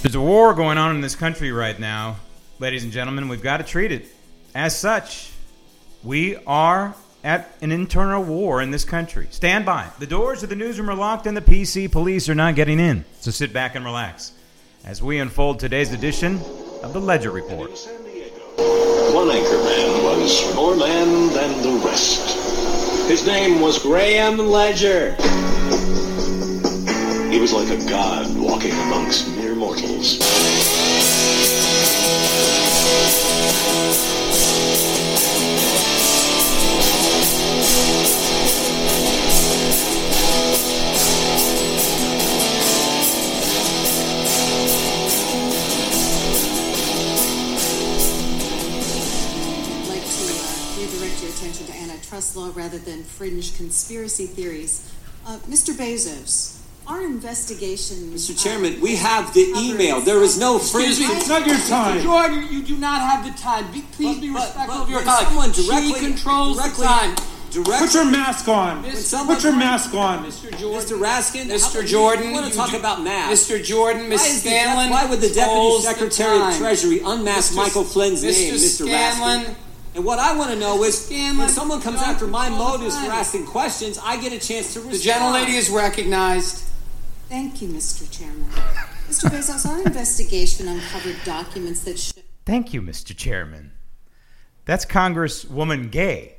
There's a war going on in this country right now, ladies and gentlemen. We've got to treat it as such. We are at an internal war in this country. Stand by. The doors of the newsroom are locked and the PC police are not getting in. So sit back and relax as we unfold today's edition of the Ledger Report. One anchor man was more man than the rest. His name was Graham Ledger. He was like a god walking amongst mere mortals. Like to uh, attention to antitrust law rather than fringe conspiracy theories. Uh, Mr. Bezos, our investigation. Mr. Uh, Chairman, we have the email. There is no Excuse me, it's not your time. Mr. Jordan, you do not have the time. Be, please But- be but- respectful but of your when colleague. someone She directly- controls directly- the time. Direct- Put your mask on. When Put your mask on. Mr. Jordan. Mr. Raskin, Mr. Jordan. You want to talk do- about masks? Mr. Jordan, Why, Miss is the, Scanlon. why would the Deputy holds the Secretary of time. Treasury unmask Mr. Michael Flynn's Mr. name, Mr. Scanlon. Raskin? And what I want to know is, Scanlon, when someone comes don't after my control the motives for time. asking questions, I get a chance to respond. The gentlelady is recognized. Thank you, Mr. Chairman. Mr. Bezos, our investigation uncovered documents that show. Thank you, Mr. Chairman. That's Congresswoman Gay.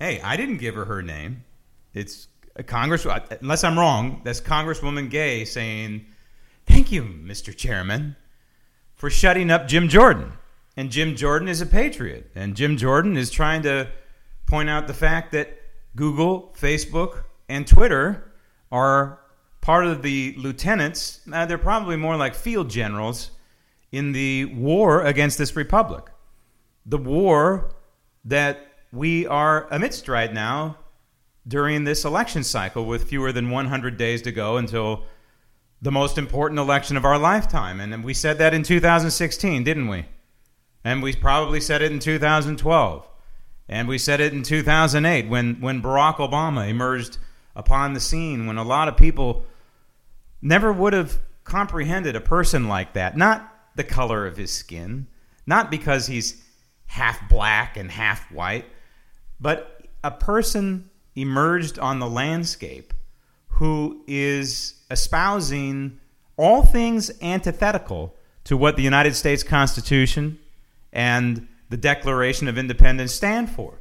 Hey, I didn't give her her name. It's Congress, uh, unless I'm wrong, that's Congresswoman Gay saying, Thank you, Mr. Chairman, for shutting up Jim Jordan. And Jim Jordan is a patriot. And Jim Jordan is trying to point out the fact that Google, Facebook, and Twitter are part of the lieutenants. Uh, they're probably more like field generals in the war against this republic. The war that we are amidst right now during this election cycle with fewer than 100 days to go until the most important election of our lifetime. And we said that in 2016, didn't we? And we probably said it in 2012. And we said it in 2008 when, when Barack Obama emerged upon the scene, when a lot of people never would have comprehended a person like that. Not the color of his skin, not because he's half black and half white, but a person emerged on the landscape who is espousing all things antithetical to what the United States Constitution and the Declaration of Independence stand for.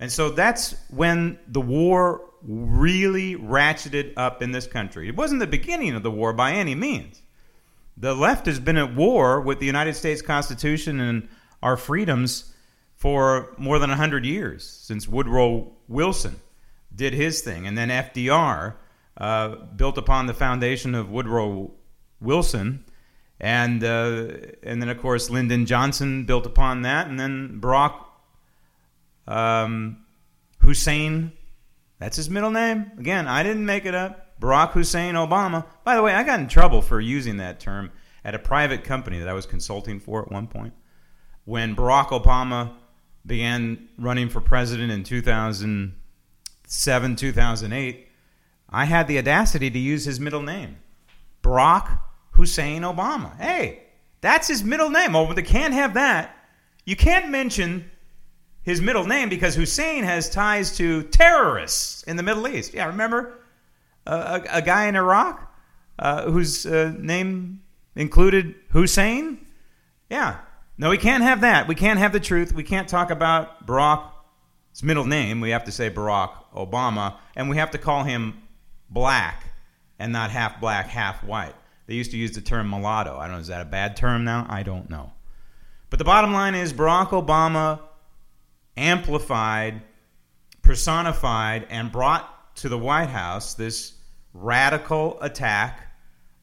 And so that's when the war really ratcheted up in this country. It wasn't the beginning of the war by any means. The left has been at war with the United States Constitution and our freedoms for more than 100 years, since Woodrow Wilson did his thing. And then FDR uh, built upon the foundation of Woodrow Wilson. And, uh, and then, of course, Lyndon Johnson built upon that. And then Barack um, Hussein, that's his middle name. Again, I didn't make it up. Barack Hussein Obama. By the way, I got in trouble for using that term at a private company that I was consulting for at one point. When Barack Obama began running for president in 2007, 2008, I had the audacity to use his middle name Barack Hussein Obama. Hey, that's his middle name. Oh, they can't have that. You can't mention his middle name because Hussein has ties to terrorists in the Middle East. Yeah, remember uh, a, a, guy in Iraq uh, whose uh, name included Hussein? Yeah. No, we can't have that. We can't have the truth. We can't talk about Barack's middle name. We have to say Barack Obama, and we have to call him black and not half black, half white. They used to use the term mulatto. I don't know, is that a bad term now? I don't know. But the bottom line is Barack Obama amplified, personified, and brought to the White House this radical attack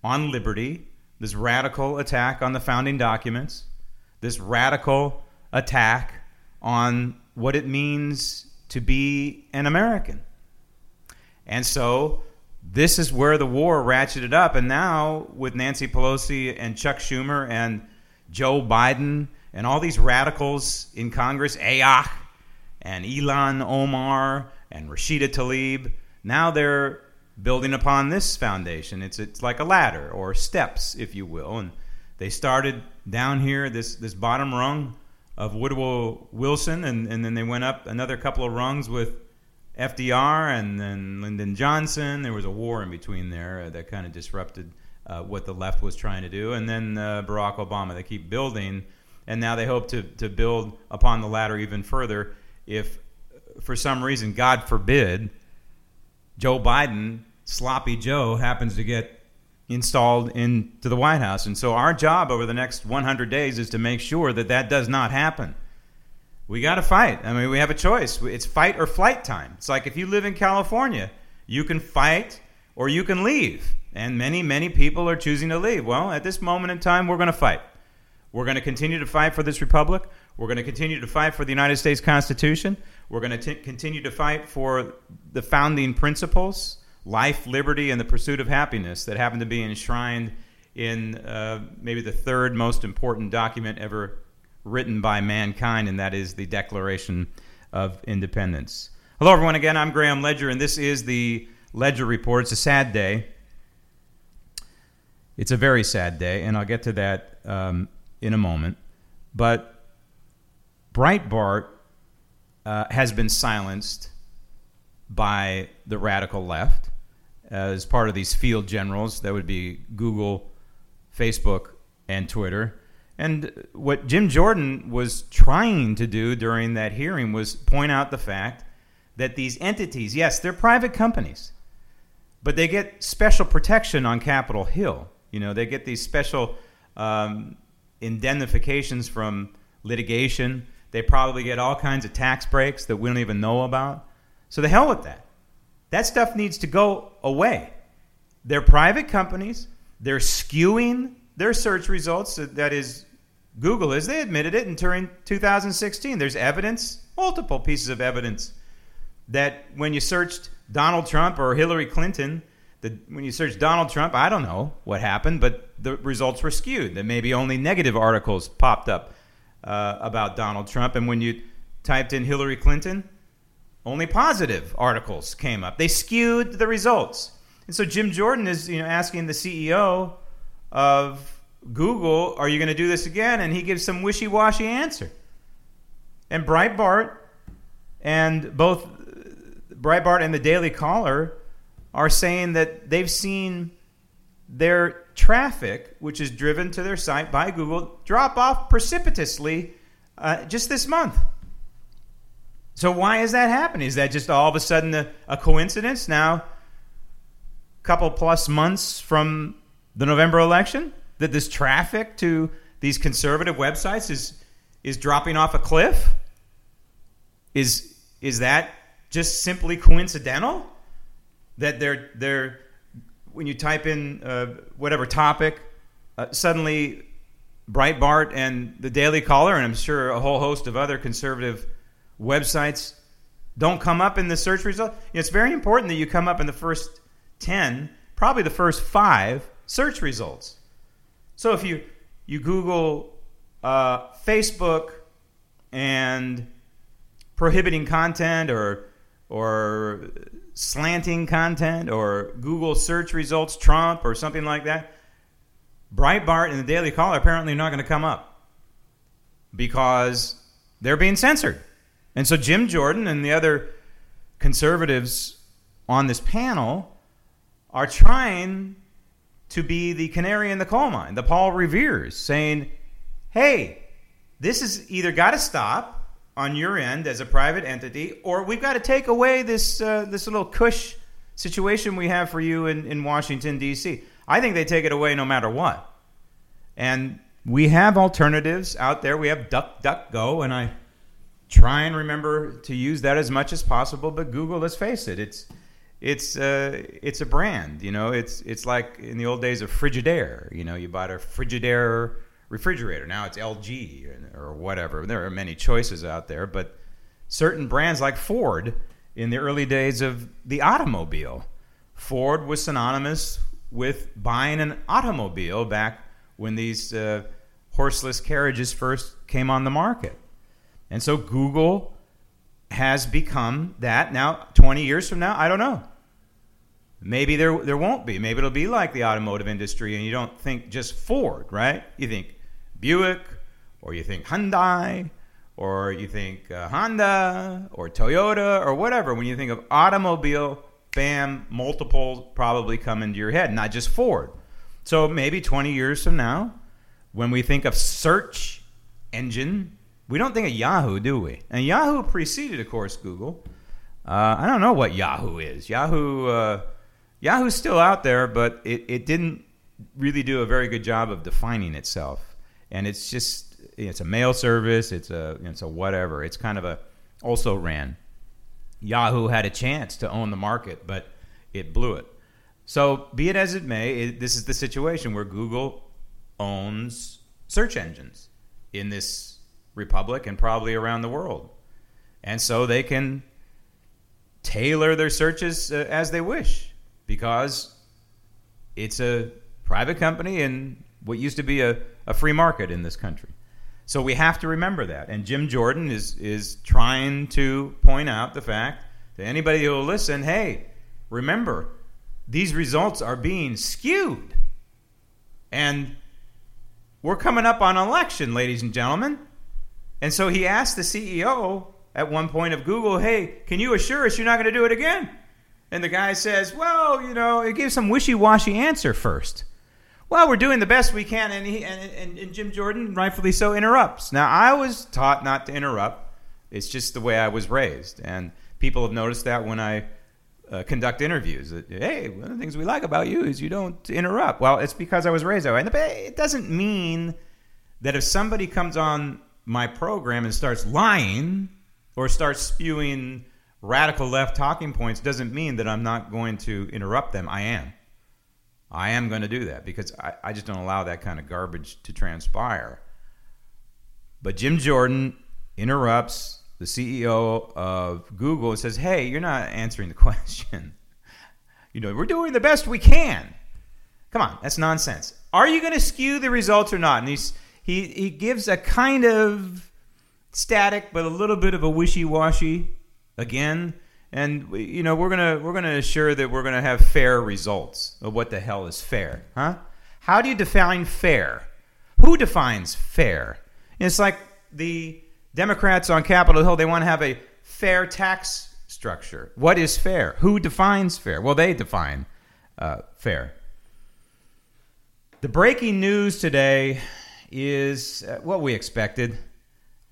on liberty, this radical attack on the founding documents, this radical attack on what it means to be an American. And so this is where the war ratcheted up. And now, with Nancy Pelosi and Chuck Schumer and Joe Biden and all these radicals in Congress, Ayah and Ilhan Omar and Rashida Tlaib, now they're building upon this foundation. It's, it's like a ladder or steps, if you will. And they started down here, this, this bottom rung of Woodrow Wilson, and, and then they went up another couple of rungs with FDR and then Lyndon Johnson. There was a war in between there uh, that kind of disrupted uh, what the left was trying to do. And then uh, Barack Obama. They keep building, and now they hope to, to build upon the ladder even further if, for some reason, God forbid, Joe Biden, sloppy Joe, happens to get installed into the White House. And so our job over the next 100 days is to make sure that that does not happen. We got to fight. I mean, we have a choice. It's fight or flight time. It's like if you live in California, you can fight or you can leave. And many, many people are choosing to leave. Well, at this moment in time, we're going to fight. We're going to continue to fight for this republic. We're going to continue to fight for the United States Constitution. We're going to continue to fight for the founding principles life, liberty, and the pursuit of happiness that happen to be enshrined in uh, maybe the third most important document ever written by mankind, and that is the Declaration of Independence. Hello, everyone. Again, I'm Graham Ledger, and this is the Ledger Report. It's a sad day. It's a very sad day, and I'll get to that um, in a moment. But Breitbart uh, has been silenced by the radical left as part of these field generals. That would be Google, Facebook, and Twitter. And what Jim Jordan was trying to do during that hearing was point out the fact that these entities, yes, they're private companies, but they get special protection on Capitol Hill. You know, they get these special um, indemnifications from litigation. They probably get all kinds of tax breaks that we don't even know about. So the hell with that. That stuff needs to go away. They're private companies. They're skewing their search results. That is, Google is. They admitted it in during 2016. There's evidence, multiple pieces of evidence, that when you searched Donald Trump or Hillary Clinton, the, when you searched Donald Trump, I don't know what happened, but the results were skewed. That maybe only negative articles popped up uh, about Donald Trump, and when you typed in Hillary Clinton, only positive articles came up. They skewed the results. And so Jim Jordan is you know asking the CEO of Google, "Are you going to do this again?" And he gives some wishy-washy answer. And Breitbart and both Breitbart and the Daily Caller are saying that they've seen their traffic, which is driven to their site by Google, drop off precipitously uh, just this month. So why is that happening? Is that just all of a sudden a, a coincidence? Now, a couple plus months from the November election, that this traffic to these conservative websites is is dropping off a cliff? Is is that just simply coincidental? That they're they're when you type in uh, whatever topic, uh, suddenly Breitbart and the Daily Caller, and I'm sure a whole host of other conservative websites don't come up in the search result. It's very important that you come up in the first 10, probably the first five search results. So if you, you Google uh, Facebook and prohibiting content or, or slanting content or Google search results, Trump or something like that, Breitbart and the Daily Caller apparently are not going to come up because they're being censored. And so Jim Jordan and the other conservatives on this panel are trying to be the canary in the coal mine, the Paul Revere's, saying, hey, this is either got to stop on your end as a private entity, or we've got to take away this, uh, this little cush situation we have for you in, in Washington, D.C. I think they take it away no matter what. And we have alternatives out there. We have DuckDuckGo, and I try and remember to use that as much as possible. But Google, let's face it, it's it's uh, it's a brand. You know, it's it's like in the old days of Frigidaire. You know, you bought a Frigidaire refrigerator. Now it's LG or, whatever. There are many choices out there, but certain brands like Ford in the early days of the automobile, Ford was synonymous with buying an automobile back when these uh, horseless carriages first came on the market. And so Google has become that. Now, 20 years from now, I don't know. Maybe there, there won't be. Maybe it'll be like the automotive industry, and you don't think just Ford, right? You think Buick, or you think Hyundai, or you think uh, Honda, or Toyota, or whatever. When you think of automobile, bam, multiple probably come into your head, not just Ford. So maybe 20 years from now, when we think of search engine, we don't think of Yahoo, do we? And Yahoo preceded, of course, Google. Uh, I don't know what Yahoo is. Yahoo, uh, Yahoo's still out there, but it, it didn't really do a very good job of defining itself. And it's just it's a mail service. It's a it's a whatever. It's kind of a also ran. Yahoo had a chance to own the market, but it blew it. So be it as it may, it, this is the situation where Google owns search engines in this republic and probably around the world. And so they can tailor their searches uh, as they wish because it's a private company and what used to be a, a free market in this country. So we have to remember that. And Jim Jordan is, is trying to point out the fact to anybody who will listen hey, remember, these results are being skewed. And we're coming up on election, ladies and gentlemen. And so he asked the CEO at one point of Google, hey, can you assure us you're not going to do it again? And the guy says, well, you know, it gives some wishy washy answer first. Well, we're doing the best we can. And, he, and, and, and Jim Jordan, rightfully so, interrupts. Now, I was taught not to interrupt, it's just the way I was raised. And people have noticed that when I uh, conduct interviews. That, hey, one of the things we like about you is you don't interrupt. Well, it's because I was raised that way. But it doesn't mean that if somebody comes on my program and starts lying or starts spewing radical left talking points, doesn't mean that I'm not going to interrupt them. I am. I am going to do that because I, I just don't allow that kind of garbage to transpire. But Jim Jordan interrupts the CEO of Google and says, "Hey, you're not answering the question. you know, we're doing the best we can. Come on, that's nonsense. Are you going to skew the results or not?" And he's, he he gives a kind of static, but a little bit of a wishy-washy again. And you know, we're gonna we're gonna assure that we're gonna have fair results. Of what the hell is fair, huh? How do you define fair? Who defines fair? it's like the Democrats on Capitol Hill, they want to have a fair tax structure. What is fair? Who defines fair? Well, they define uh, fair. The breaking news today is uh, what we expected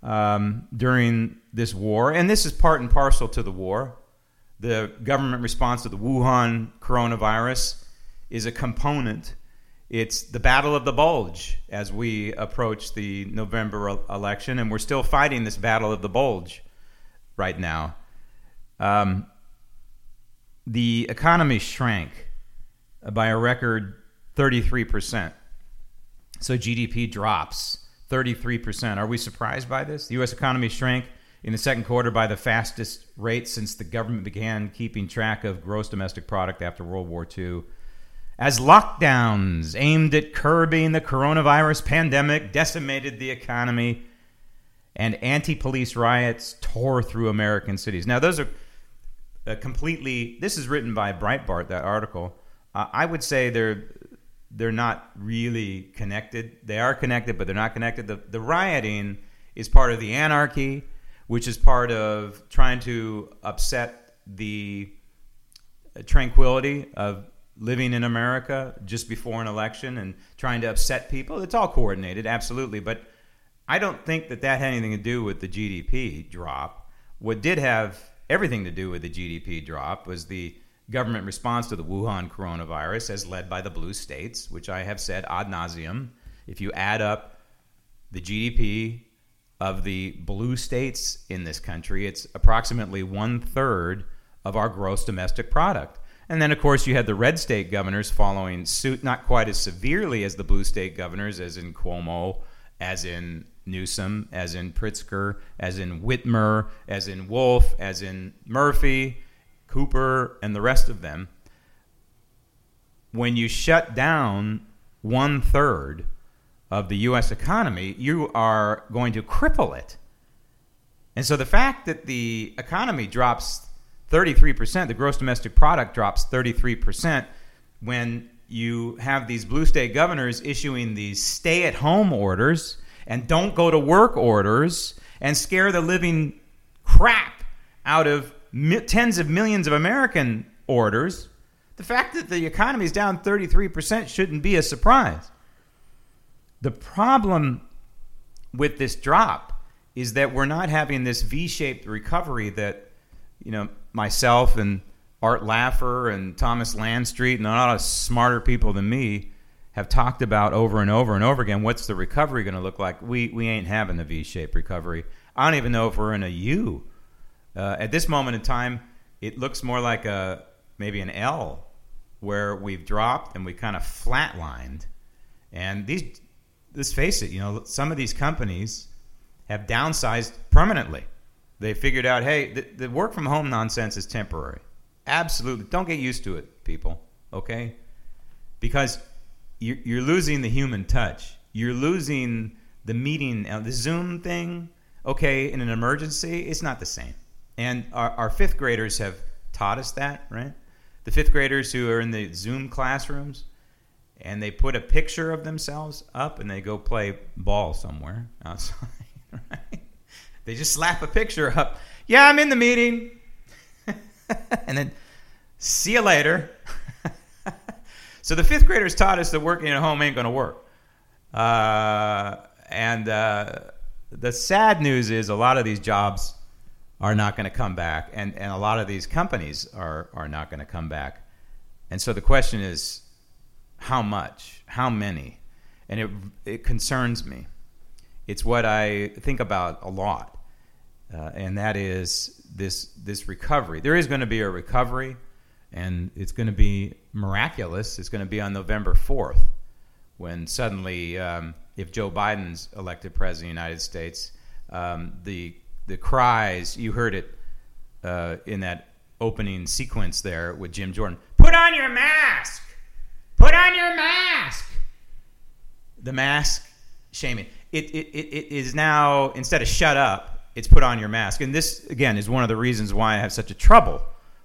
um, during this war, and this is part and parcel to the war. The government response to the Wuhan coronavirus is a component it's the battle of the bulge as we approach the November election, and we're still fighting this battle of the bulge right now. Um, the economy shrank by a record 33%. So GDP drops 33%. Are we surprised by this? The U.S. economy shrank in the second quarter by the fastest rate since the government began keeping track of gross domestic product after World War II as lockdowns aimed at curbing the coronavirus pandemic decimated the economy and anti police riots tore through American cities. Now, those are uh, completely, this is written by Breitbart, that article. Uh, I would say they're. They're not really connected. They are connected, but they're not connected. The, the rioting is part of the anarchy, which is part of trying to upset the tranquility of living in America just before an election and trying to upset people. It's all coordinated, absolutely. But I don't think that that had anything to do with the GDP drop. What did have everything to do with the GDP drop was the government response to the Wuhan coronavirus, as led by the blue states, which I have said ad nauseum. If you add up the GDP of the blue states in this country, it's approximately one third of our gross domestic product. And then, of course, you had the red state governors following suit, not quite as severely as the blue state governors, as in Cuomo, as in Newsom, as in Pritzker, as in Whitmer, as in Wolf, as in Murphy, Cooper, and the rest of them. When you shut down one third of the U.S. economy, you are going to cripple it. And so the fact that the economy drops 33%, the gross domestic product drops 33% when you have these blue state governors issuing these stay at home orders and don't go to work orders and scare the living crap out of mi- tens of millions of American orders. The fact that the economy is down 33% shouldn't be a surprise. The problem with this drop is that we're not having this V-shaped recovery that you know myself and Art Laffer and Thomas Landstreet and a lot of smarter people than me have talked about over and over and over again. What's the recovery going to look like? We we ain't having the V-shaped recovery. I don't even know if we're in a U. Uh, at this moment in time, it looks more like a maybe an L, where we've dropped and we kind of flatlined. And these, let's face it, you know, some of these companies have downsized permanently. They figured out, hey, the, the work from home nonsense is temporary. Absolutely, don't get used to it, people. Okay, because you're, you're losing the human touch. You're losing the meeting, uh, the Zoom thing. Okay, in an emergency, it's not the same. And our, our fifth graders have taught us that, right? The fifth graders who are in the Zoom classrooms and they put a picture of themselves up and they go play ball somewhere outside, right? They just slap a picture up. Yeah, I'm in the meeting. and then see you later. so the fifth graders taught us that working at home ain't going to work. Uh, and uh, the sad news is a lot of these jobs are not going to come back, and, and a lot of these companies are, are not going to come back. And so the question is how much? How many? And it, it concerns me. It's what I think about a lot, uh, and that is this, this recovery. There is going to be a recovery, and it's going to be miraculous. It's going to be on November 4th when suddenly, um, if Joe Biden's elected president of the United States, um, the the cries you heard it uh, in that opening sequence there with Jim Jordan. Put on your mask. Put on your mask. The mask shaming. It, it, it, is now instead of shut up, it's put on your mask. And this again is one of the reasons why I have such a trouble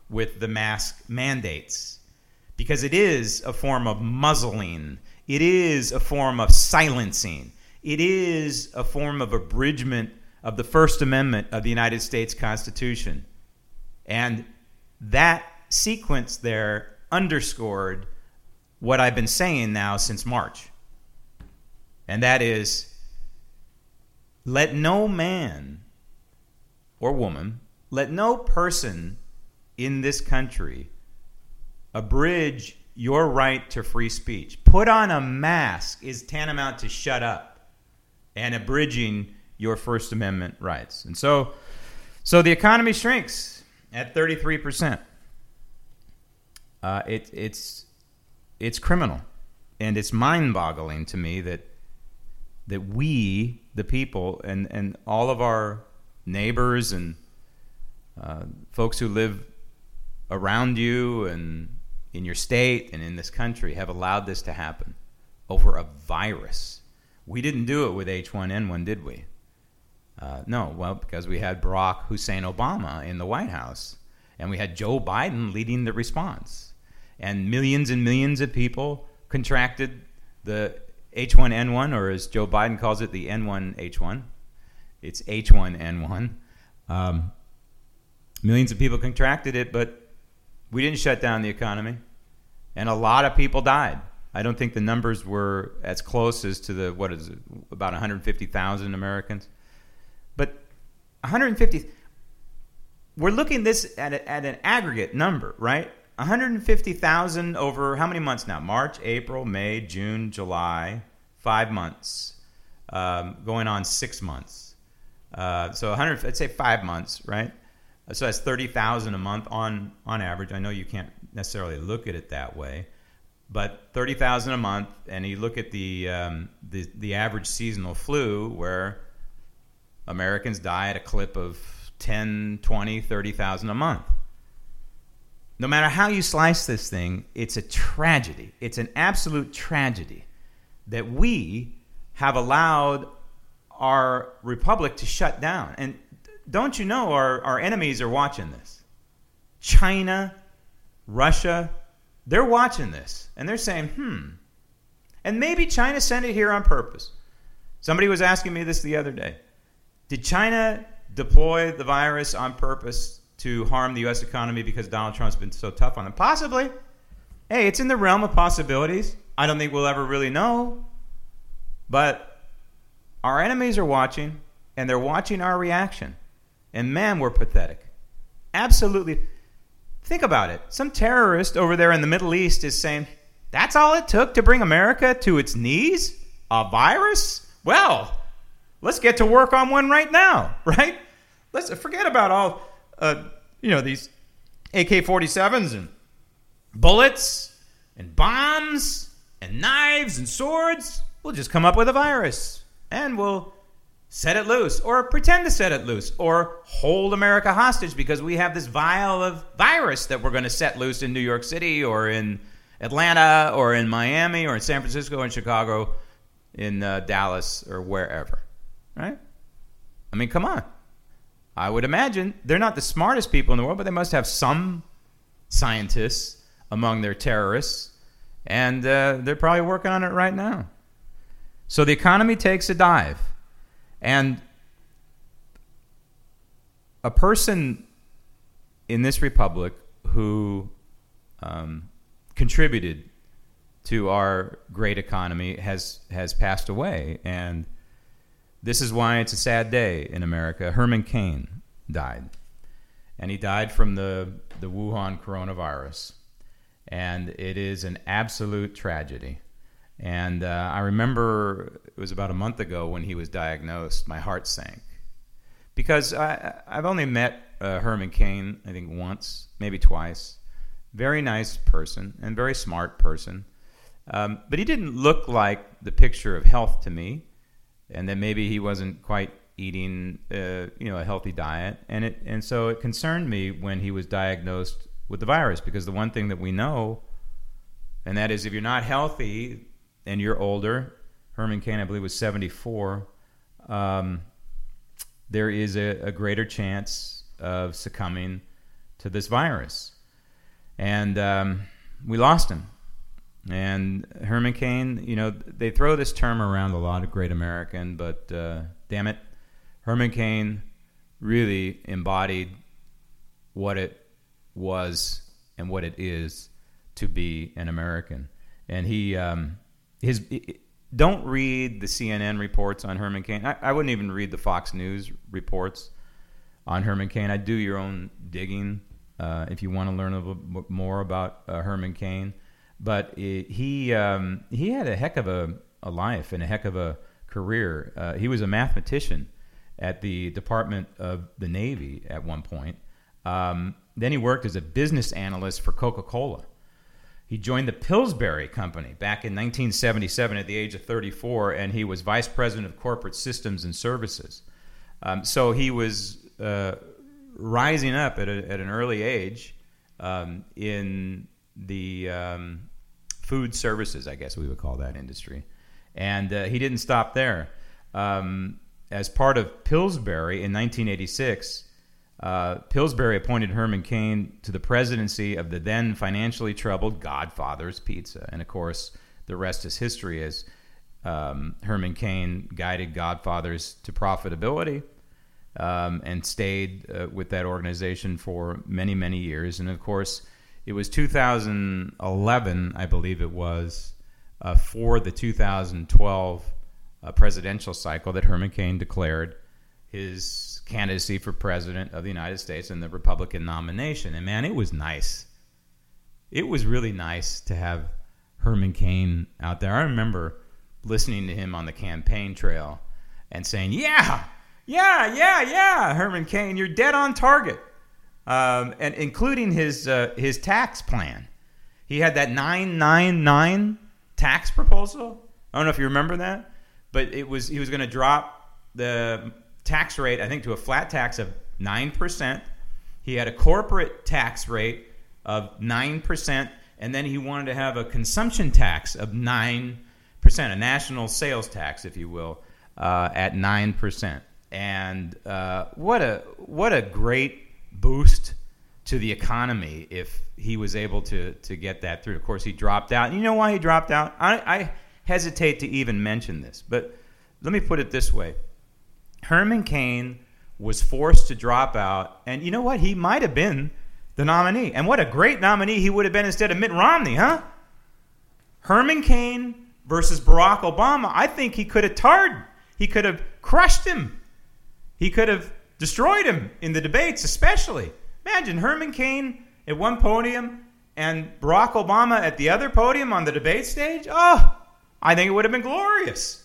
with the mask mandates because it is a form of muzzling it is a form of silencing. It is a form of abridgment of the First Amendment of the United States Constitution. And that sequence there underscored what I've been saying now since March. And that is let no man or woman, let no person in this country abridge your right to free speech. Put on a mask is tantamount to shut up and abridging your First Amendment rights. And so, so the economy shrinks at 33%. Uh, it, it's, it's criminal. And it's mind boggling to me that, that we, the people, and, and all of our neighbors and uh, folks who live around you and in your state and in this country have allowed this to happen over a virus. We didn't do it with H1N1, did we? Uh, no, well, because we had Barack Hussein Obama in the White House, and we had Joe Biden leading the response. And millions and millions of people contracted the H1N1, or as Joe Biden calls it, the N1H1. It's H1N1. Um, millions of people contracted it, but we didn't shut down the economy, and a lot of people died. I don't think the numbers were as close as to the what is it, about 150,000 Americans, but 150. We're looking this at, a, at an aggregate number, right? 150,000 over how many months now? March, April, May, June, July, five months, um, going on six months. Uh, so 100, let's say five months, right? So that's thirty thousand a month on on average. I know you can't necessarily look at it that way, but thirty thousand a month, and you look at the um, the the average seasonal flu, where Americans die at a clip of 10, 20, 30,000 a month. No matter how you slice this thing, it's a tragedy. It's an absolute tragedy that we have allowed our republic to shut down. And don't you know our, our enemies are watching this? China, Russia, they're watching this and they're saying, hmm. And maybe China sent it here on purpose. Somebody was asking me this the other day. Did China deploy the virus on purpose to harm the U.S. economy because Donald Trump's been so tough on them? Possibly. Hey, it's in the realm of possibilities. I don't think we'll ever really know. But our enemies are watching, and they're watching our reaction. And man, we're pathetic. Absolutely. Think about it. Some terrorist over there in the Middle East is saying, that's all it took to bring America to its knees? A virus? Well, let's get to work on one right now, right? Let's forget about all, uh, you know, these AK-47s and bullets and bombs and knives and swords. We'll just come up with a virus and we'll set it loose or pretend to set it loose or hold America hostage because we have this vial of virus that we're going to set loose in New York City or in Atlanta or in Miami or in San Francisco or in Chicago, in uh, Dallas or wherever. Right? I mean, come on. I would imagine they're not the smartest people in the world, but they must have some scientists among their terrorists, and uh, they're probably working on it right now. So the economy takes a dive. And a person in this republic who um, contributed to our great economy has has passed away, and this is why it's a sad day in America. Herman Cain died, and he died from the the Wuhan coronavirus, and it is an absolute tragedy. And uh, I remember it was about a month ago when he was diagnosed, my heart sank. Because I, I've only met uh, Herman Cain, I think, once, maybe twice. Very nice person and very smart person. Um, but he didn't look like the picture of health to me. And then maybe he wasn't quite eating, uh, you know, a healthy diet. And, it, and so it concerned me when he was diagnosed with the virus because the one thing that we know, and that is if you're not healthy, and you're older, Herman Cain, I believe, was 74, um, there is a, a, greater chance of succumbing to this virus. And um, we lost him. And Herman Cain, you know, they throw this term around a lot of great American, but uh, damn it, Herman Cain really embodied what it was and what it is to be an American. And he, um, his don't read the CNN reports on Herman Cain. I, I, wouldn't even read the Fox News reports on Herman Cain. I'd do your own digging uh, if you want to learn a little more about uh, Herman Cain. But it, he um, he had a heck of a, a, life and a heck of a career. Uh, he was a mathematician at the Department of the Navy at one point. Um, then he worked as a business analyst for Coca Cola. He joined the Pillsbury Company back in 1977 at the age of 34, and he was vice president of corporate systems and services. Um, so he was uh, rising up at, a, at, an early age um, in the um, food services, I guess we would call that industry. And uh, he didn't stop there. Um, as part of Pillsbury in 1986, uh, Pillsbury appointed Herman Cain to the presidency of the then financially troubled Godfather's Pizza. And of course, the rest is history as um, Herman Cain guided Godfathers to profitability um, and stayed uh, with that organization for many, many years. And of course, it was 2011, I believe it was, uh, for the 2012 uh, presidential cycle that Herman Cain declared his candidacy for president of the United States and the Republican nomination. And man, it was nice. It was really nice to have Herman Cain out there. I remember listening to him on the campaign trail and saying, "Yeah, yeah, yeah, yeah, Herman Cain, you're dead on target. Um, and including his uh, his tax plan. He had that nine nine nine tax proposal. I don't know if you remember that, but it was he was going to drop the tax rate, I think, to a flat tax of nine percent. He had a corporate tax rate of nine percent, and then he wanted to have a consumption tax of nine percent, a national sales tax, if you will, uh, at nine percent. And uh, what a what a great boost to the economy if he was able to to get that through. Of course, he dropped out. You know why he dropped out? I, I hesitate to even mention this, but let me put it this way: Herman Cain was forced to drop out, and you know what? He might have been the nominee, and what a great nominee he would have been instead of Mitt Romney, huh? Herman Cain versus Barack Obama. I think he could have tarred, he could have crushed him, he could have destroyed him in the debates, especially. Imagine Herman Cain at one podium and Barack Obama at the other podium on the debate stage. Oh, I think it would have been glorious.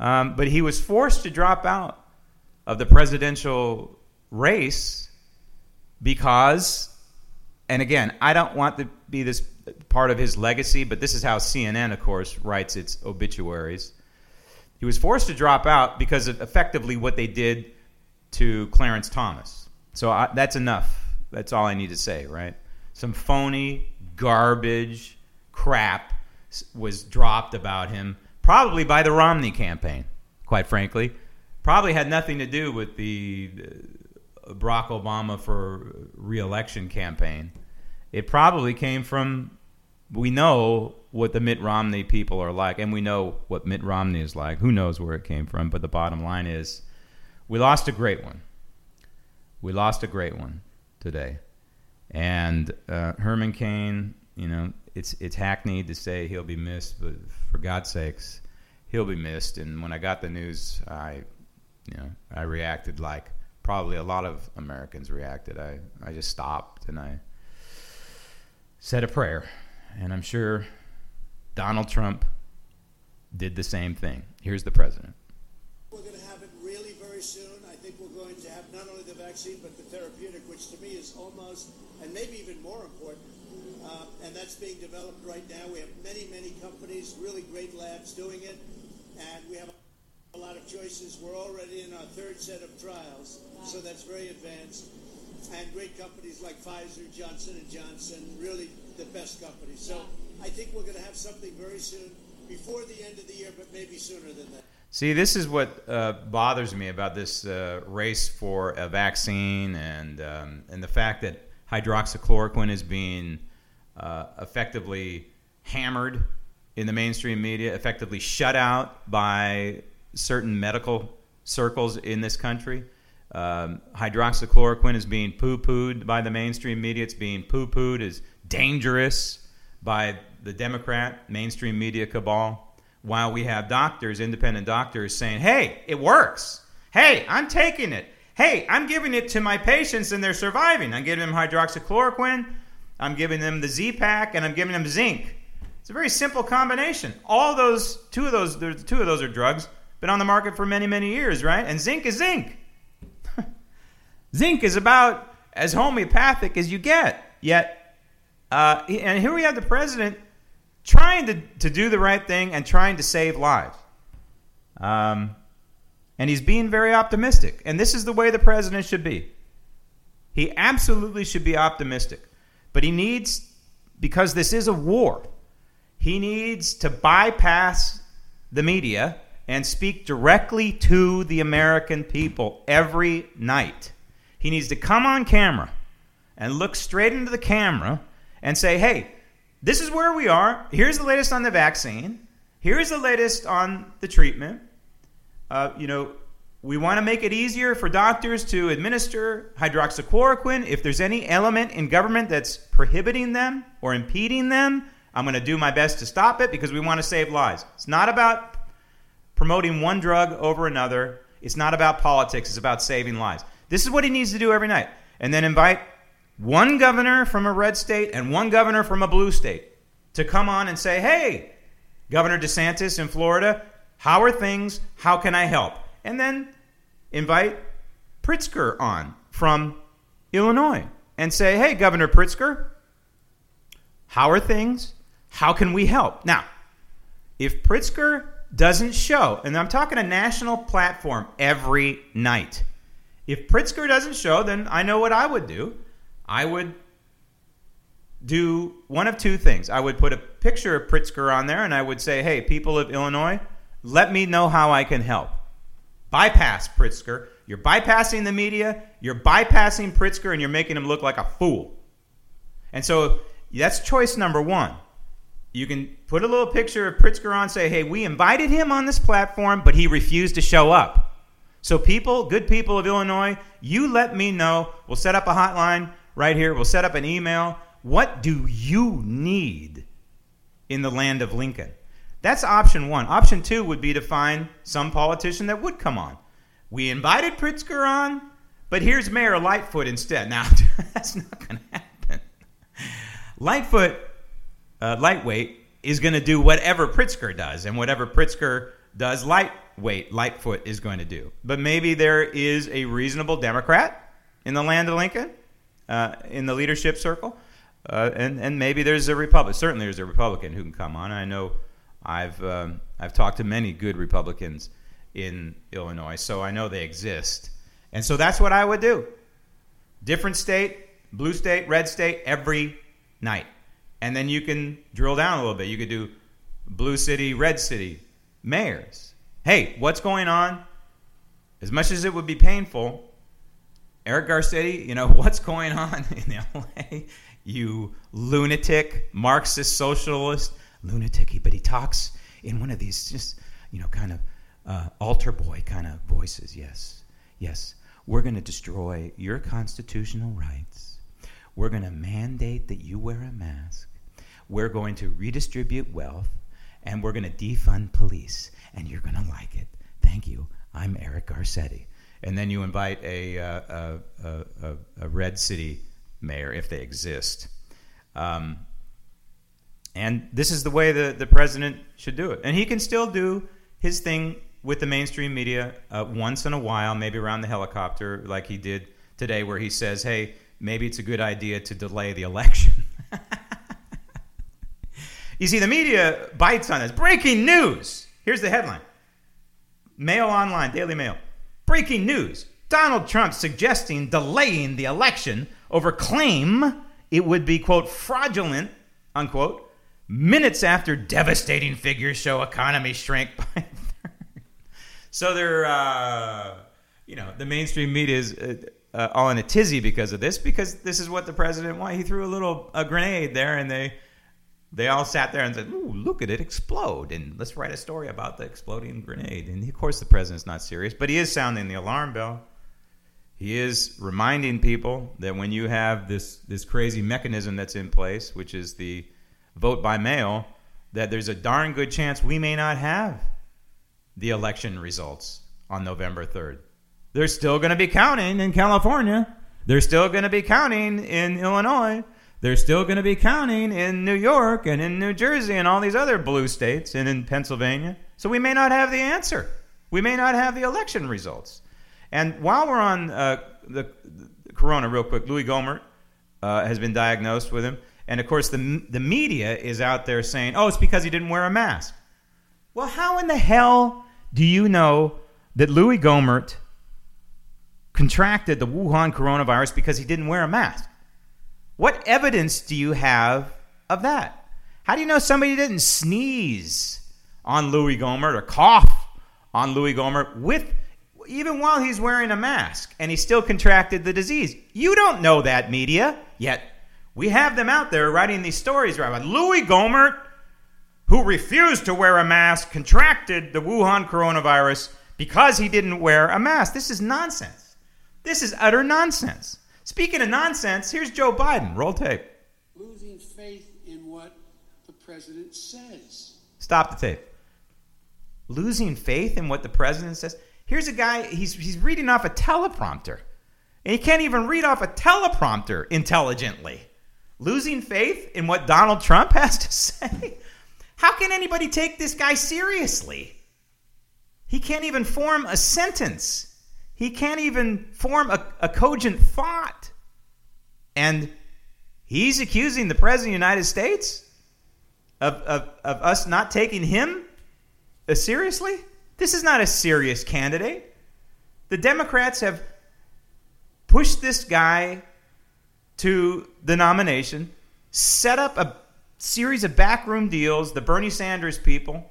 Um, but he was forced to drop out of the presidential race because, and again, I don't want to be this part of his legacy, but this is how CNN, of course, writes its obituaries. He was forced to drop out because of effectively what they did to Clarence Thomas. So I, that's enough. That's all I need to say, right? Some phony garbage crap was dropped about him, probably by the Romney campaign, quite frankly. Probably had nothing to do with the uh, Barack Obama for reelection campaign. It probably came from, we know what the Mitt Romney people are like, and we know what Mitt Romney is like. Who knows where it came from? But the bottom line is, we lost a great one we lost a great one today. And uh, Herman Cain, you know, it's it's hackneyed to say he'll be missed, but for God's sakes, he'll be missed. And when I got the news, I, you know, I reacted like probably a lot of Americans reacted. I I just stopped and I said a prayer, and I'm sure Donald Trump did the same thing. Here's the president. We're going to have it really very soon. I think we're going to have not only the vaccine, but the therapeutic, which to me is almost, and maybe even more important. Uh, and that's being developed right now. We have many, many companies, really great labs doing it, and we have a lot of choices. We're already in our third set of trials, so that's very advanced. And great companies like Pfizer, Johnson and Johnson, really the best companies. So I think we're going to have something very soon, before the end of the year, but maybe sooner than that. See, this is what uh, bothers me about this uh, race for a vaccine and um, and the fact that hydroxychloroquine is being uh, effectively hammered in the mainstream media, effectively shut out by certain medical circles in this country. Um, hydroxychloroquine is being poo-pooed by the mainstream media. It's being poo-pooed as dangerous by the Democrat mainstream media cabal while we have doctors, independent doctors, saying, hey, it works. Hey, I'm taking it. Hey, I'm giving it to my patients and they're surviving. I'm giving them hydroxychloroquine, I'm giving them the Z Pack, and I'm giving them zinc. It's a very simple combination. All those, two of those, two of those are drugs, been on the market for many, many years, right? And zinc is zinc. zinc is about as homeopathic as you get. Yet, uh, and here we have the president trying to, to do the right thing and trying to save lives. Um, and he's being very optimistic. And this is the way the president should be. He absolutely should be optimistic. But he needs, because this is a war, he needs to bypass the media and speak directly to the American people every night. He needs to come on camera and look straight into the camera and say, hey, this is where we are. Here's the latest on the vaccine. Here's the latest on the treatment. Uh, you know, we want to make it easier for doctors to administer hydroxychloroquine. If there's any element in government that's prohibiting them or impeding them, I'm going to do my best to stop it because we want to save lives. It's not about promoting one drug over another. It's not about politics. It's about saving lives. This is what he needs to do every night. And then invite one governor from a red state and one governor from a blue state to come on and say, hey, Governor DeSantis in Florida, how are things? How can I help? And then invite Pritzker on from Illinois and say, hey, Governor Pritzker, how are things? How can we help? Now, if Pritzker doesn't show, and I'm talking a national platform every night, if Pritzker doesn't show, then I know what I would do. I would do one of two things. I would put a picture of Pritzker on there and I would say, hey, people of Illinois, let me know how I can help. Bypass Pritzker. You're bypassing the media, you're bypassing Pritzker, and you're making him look like a fool. And so that's choice number one. You can put a little picture of Pritzker on, say, hey, we invited him on this platform, but he refused to show up. So, people, good people of Illinois, you let me know. We'll set up a hotline right here. We'll set up an email. What do you need in the land of Lincoln? That's option one. Option two would be to find some politician that would come on. We invited Pritzker on, but here's Mayor Lightfoot instead. Now, that's not going to happen. Lightfoot, uh, lightweight, is going to do whatever Pritzker does, and whatever Pritzker does, lightweight, Lightfoot is going to do. But maybe there is a reasonable Democrat in the land of Lincoln, uh, in the leadership circle, uh, and and maybe there's a Republican. Certainly, there's a Republican who can come on. I know I've um, I've talked to many good Republicans in Illinois, so I know they exist. And so that's what I would do. Different state, blue state, red state, every night. And then you can drill down a little bit. You could do blue city, red city, mayors. Hey, what's going on? As much as it would be painful, Eric Garcetti, you know, what's going on in LA? You lunatic, Marxist, socialist, lunatic, but he talks in one of these just, you know, kind of uh, altar boy kind of voices. Yes, yes, we're going to destroy your constitutional rights. We're going to mandate that you wear a mask. We're going to redistribute wealth, and we're going to defund police, and you're going to like it. Thank you. I'm Eric Garcetti. And then you invite a, uh, a, a, a, red city mayor if they exist. Um, and this is the way the, the president should do it. And he can still do his thing with the mainstream media uh, once in a while, maybe around the helicopter, like he did today, where he says, hey, maybe it's a good idea to delay the election. you see, the media bites on this. Breaking news. Here's the headline Mail Online, Daily Mail. Breaking news Donald Trump suggesting delaying the election over claim it would be, quote, fraudulent, unquote, minutes after devastating figures show economy shrank by. So they're, uh, you know, the mainstream media is uh, uh, all in a tizzy because of this, because this is what the president wanted. He threw a little a grenade there, and they they all sat there and said, "Ooh, look at it explode!" And let's write a story about the exploding grenade. And of course, the president's not serious, but he is sounding the alarm bell. He is reminding people that when you have this this crazy mechanism that's in place, which is the vote by mail, that there's a darn good chance we may not have the election results on November 3rd. They're still going to be counting in California. They're still going to be counting in Illinois. They're still going to be counting in New York and in New Jersey and all these other blue states and in Pennsylvania. So we may not have the answer. We may not have the election results. And while we're on uh, the, the, corona, real quick, Louis Gohmert uh, has been diagnosed with him. And of course, the, the media is out there saying, oh, it's because he didn't wear a mask. Well, how in the hell do you know that Louis Gohmert contracted the Wuhan coronavirus because he didn't wear a mask? What evidence do you have of that? How do you know somebody didn't sneeze on Louis Gohmert or cough on Louis Gohmert with even while he's wearing a mask and he still contracted the disease? You don't know that media yet. We have them out there writing these stories about Louis Gohmert, who refused to wear a mask, contracted the Wuhan coronavirus because he didn't wear a mask. This is nonsense. This is utter nonsense. Speaking of nonsense, here's Joe Biden. Roll tape. Losing faith in what the president says. Stop the tape. Losing faith in what the president says. Here's a guy, he's, he's reading off a teleprompter. And he can't even read off a teleprompter intelligently losing faith in what Donald Trump has to say? How can anybody take this guy seriously? He can't even form a sentence. He can't even form a, a cogent thought. And he's accusing the President of the United States of, of, of us not taking him uh, seriously? This is not a serious candidate. The Democrats have pushed this guy to the nomination, set up a series of backroom deals. The Bernie Sanders people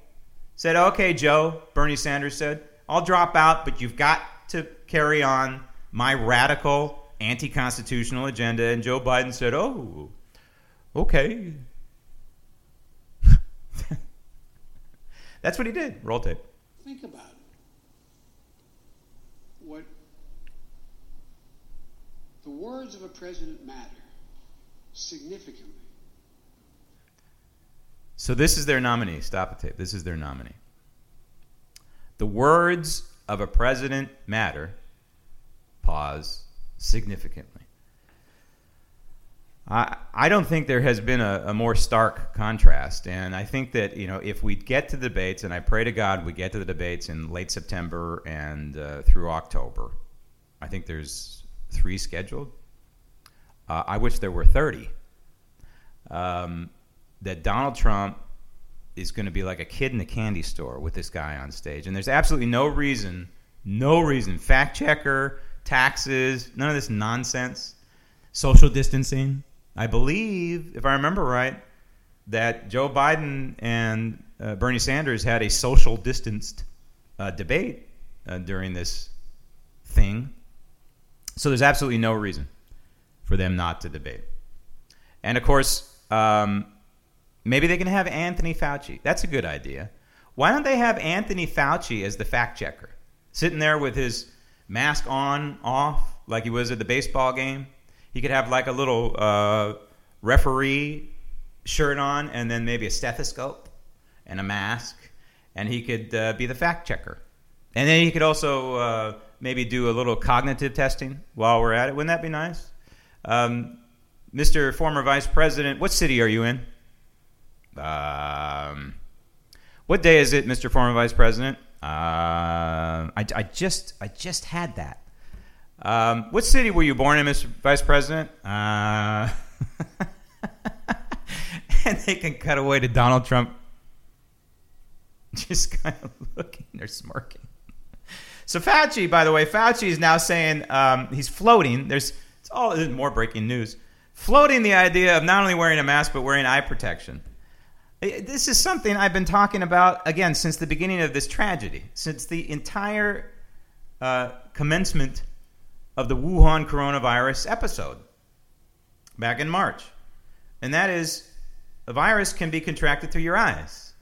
said, okay, Joe, Bernie Sanders said, I'll drop out, but you've got carry on my radical anti constitutional agenda. And Joe Biden said, oh, okay. That's what he did. Roll tape. Think about it. What the words of a president matter significantly. So this is their nominee. Stop the tape. This is their nominee. The words of a president matter. Pause significantly. I, I don't think there has been a, a, more stark contrast. And I think that, you know, if we get to the debates, and I pray to God we get to the debates in late September and uh, through October, I think there's three scheduled. Uh, I wish there were 30. Um, that Donald Trump is going to be like a kid in a candy store with this guy on stage. And there's absolutely no reason, no reason, fact checker, taxes, none of this nonsense, social distancing I believe, if I remember right, that Joe Biden and uh, Bernie Sanders had a social distanced uh, debate uh, during this thing. So there's absolutely no reason for them not to debate. And of course, um, maybe they can have Anthony Fauci. That's a good idea. Why don't they have Anthony Fauci as the fact checker, sitting there with his mask on, off, like he was at the baseball game? He could have like a little uh, referee shirt on, and then maybe a stethoscope and a mask, and he could uh, be the fact checker. And then he could also uh, maybe do a little cognitive testing while we're at it. Wouldn't that be nice? Um, Mr. Former Vice President, what city are you in? Um, what day is it, Mr. Former Vice President? Uh, I, I just I just had that. Um, what city were you born in, Mr. Vice President? Uh, and they can cut away to Donald Trump just kind of looking or smirking. So Fauci, by the way, Fauci is now saying um, he's floating. There's it's all there's more breaking news. Floating the idea of not only wearing a mask but wearing eye protection. This is something I've been talking about again since the beginning of this tragedy, since the entire uh, commencement of the Wuhan coronavirus episode back in March. And that is a virus can be contracted through your eyes.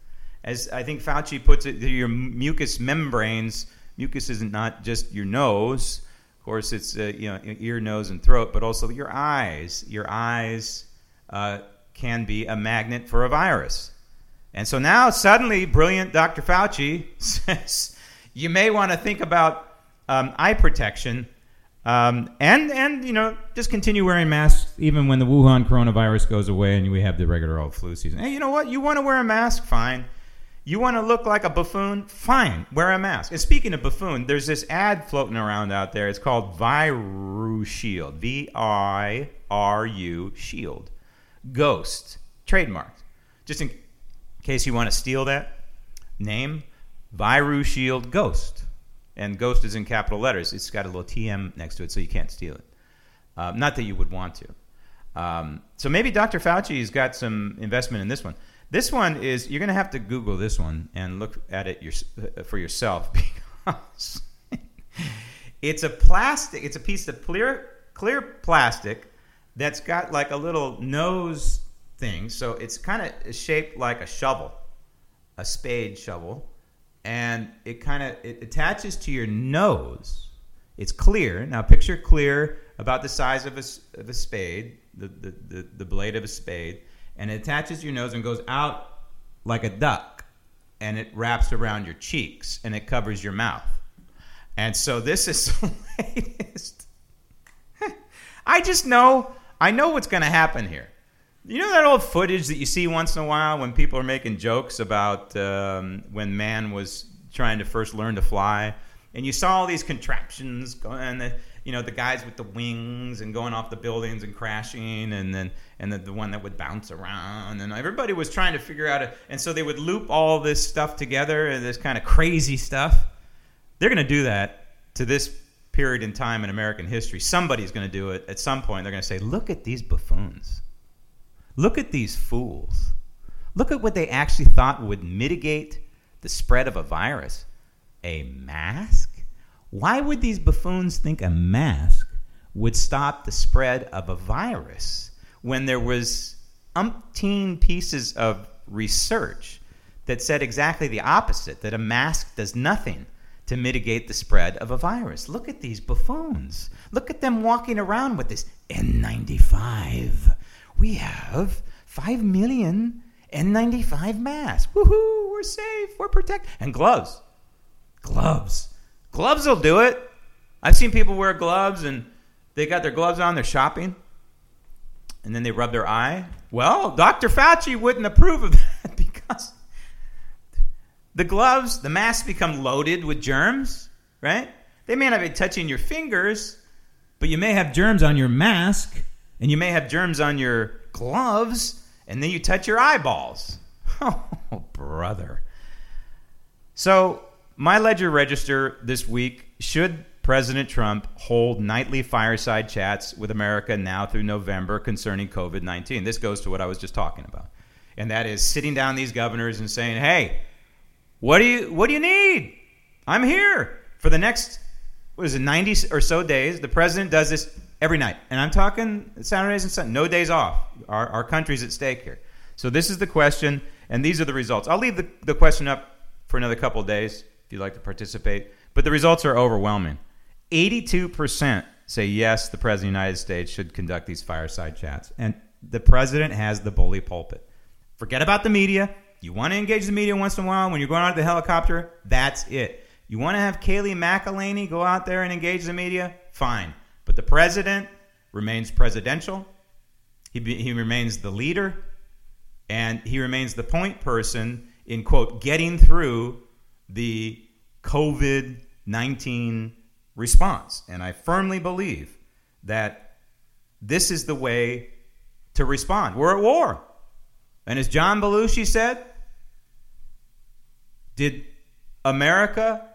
As I think Fauci puts it, through your mucous membranes. Mucus isn't not just your nose. Of course, it's uh, you know ear, nose, and throat, but also your eyes. Your eyes uh, can be a magnet for a virus. And so now, suddenly, brilliant Dr. Fauci says you may want to think about um, eye protection um, and and you know just continue wearing masks even when the Wuhan coronavirus goes away and we have the regular old flu season. Hey, you know what? You want to wear a mask? Fine. You want to look like a buffoon? Fine. Wear a mask. And speaking of buffoon, there's this ad floating around out there. It's called Viru Shield. V I R U Shield. Ghost. Trademarked. Just in case you want to steal that name, Viru Shield Ghost and Ghost is in capital letters. It's got a little TM next to it, so you can't steal it. Uh, not that you would want to. Um, so maybe Dr. Fauci's got some investment in this one. This one is you're going to have to Google this one and look at it your, uh, for yourself because it's a plastic. It's a piece of clear clear plastic that's got like a little nose thing. So it's kind of shaped like a shovel, a spade shovel and it kind of it attaches to your nose. It's clear. Now picture clear about the size of a, of a spade, the, the, the, the blade of a spade, and it attaches your nose and goes out like a duck, and it wraps around your cheeks and it covers your mouth. And so this is the latest. I just know, I know what's going to happen here. You know that old footage that you see once in a while when people are making jokes about um, when man was trying to first learn to fly, and you saw all these contraptions going, and the, you know the guys with the wings and going off the buildings and crashing, and then and then the one that would bounce around, and everybody was trying to figure out it. And so they would loop all this stuff together, and this kind of crazy stuff. They're going to do that to this period in time in American history. Somebody's going to do it at some point. They're going to say, "Look at these buffoons. Look at these fools. Look at what they actually thought would mitigate the spread of a virus." a mask? Why would these buffoons think a mask would stop the spread of a virus when there was umpteen pieces of research that said exactly the opposite that a mask does nothing to mitigate the spread of a virus. Look at these buffoons. Look at them walking around with this N95. We have 5 million N95 masks. Woohoo, we're safe, we're protected. And gloves. Gloves. Gloves will do it. I've seen people wear gloves and they got their gloves on, they're shopping, and then they rub their eye. Well, Dr. Fauci wouldn't approve of that because the gloves, the masks become loaded with germs, right? They may not be touching your fingers, but you may have germs on your mask, and you may have germs on your gloves, and then you touch your eyeballs. Oh, brother. So my ledger register this week should President Trump hold nightly fireside chats with America now through November concerning COVID 19. This goes to what I was just talking about. And that is sitting down these governors and saying, hey, what do you, what do you need? I'm here for the next, what is it, 90 or so days. The president does this every night. And I'm talking Saturdays and Sundays, no days off. Our, our country's at stake here. So this is the question, and these are the results. I'll leave the, the question up for another couple days if you'd like to participate. But the results are overwhelming. 82% say yes, the President of the United States should conduct these fireside chats. And the President has the bully pulpit. Forget about the media. You want to engage the media once in a while when you're going out of the helicopter? That's it. You want to have Kayleigh McEnany go out there and engage the media? Fine. But the President remains presidential. He, be, he remains the leader. And he remains the point person in, quote, getting through the COVID 19 response. And I firmly believe that this is the way to respond. We're at war. And as John Belushi said, did America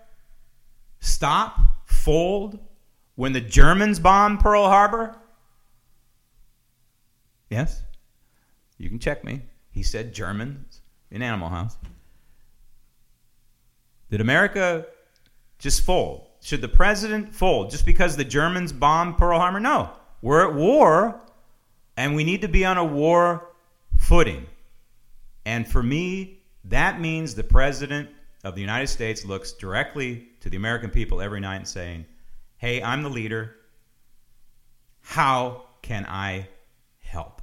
stop, fold when the Germans bombed Pearl Harbor? Yes. You can check me. He said Germans in Animal House. Did America just fold? Should the president fold just because the Germans bombed Pearl Harbor? No. We're at war, and we need to be on a war footing. And for me, that means the president of the United States looks directly to the American people every night and saying, Hey, I'm the leader. How can I help?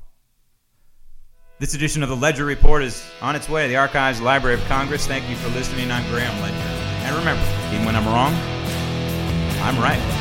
This edition of the Ledger Report is on its way to the Archives Library of Congress. Thank you for listening. I'm Graham Ledger. And remember, even when I'm wrong, I'm right.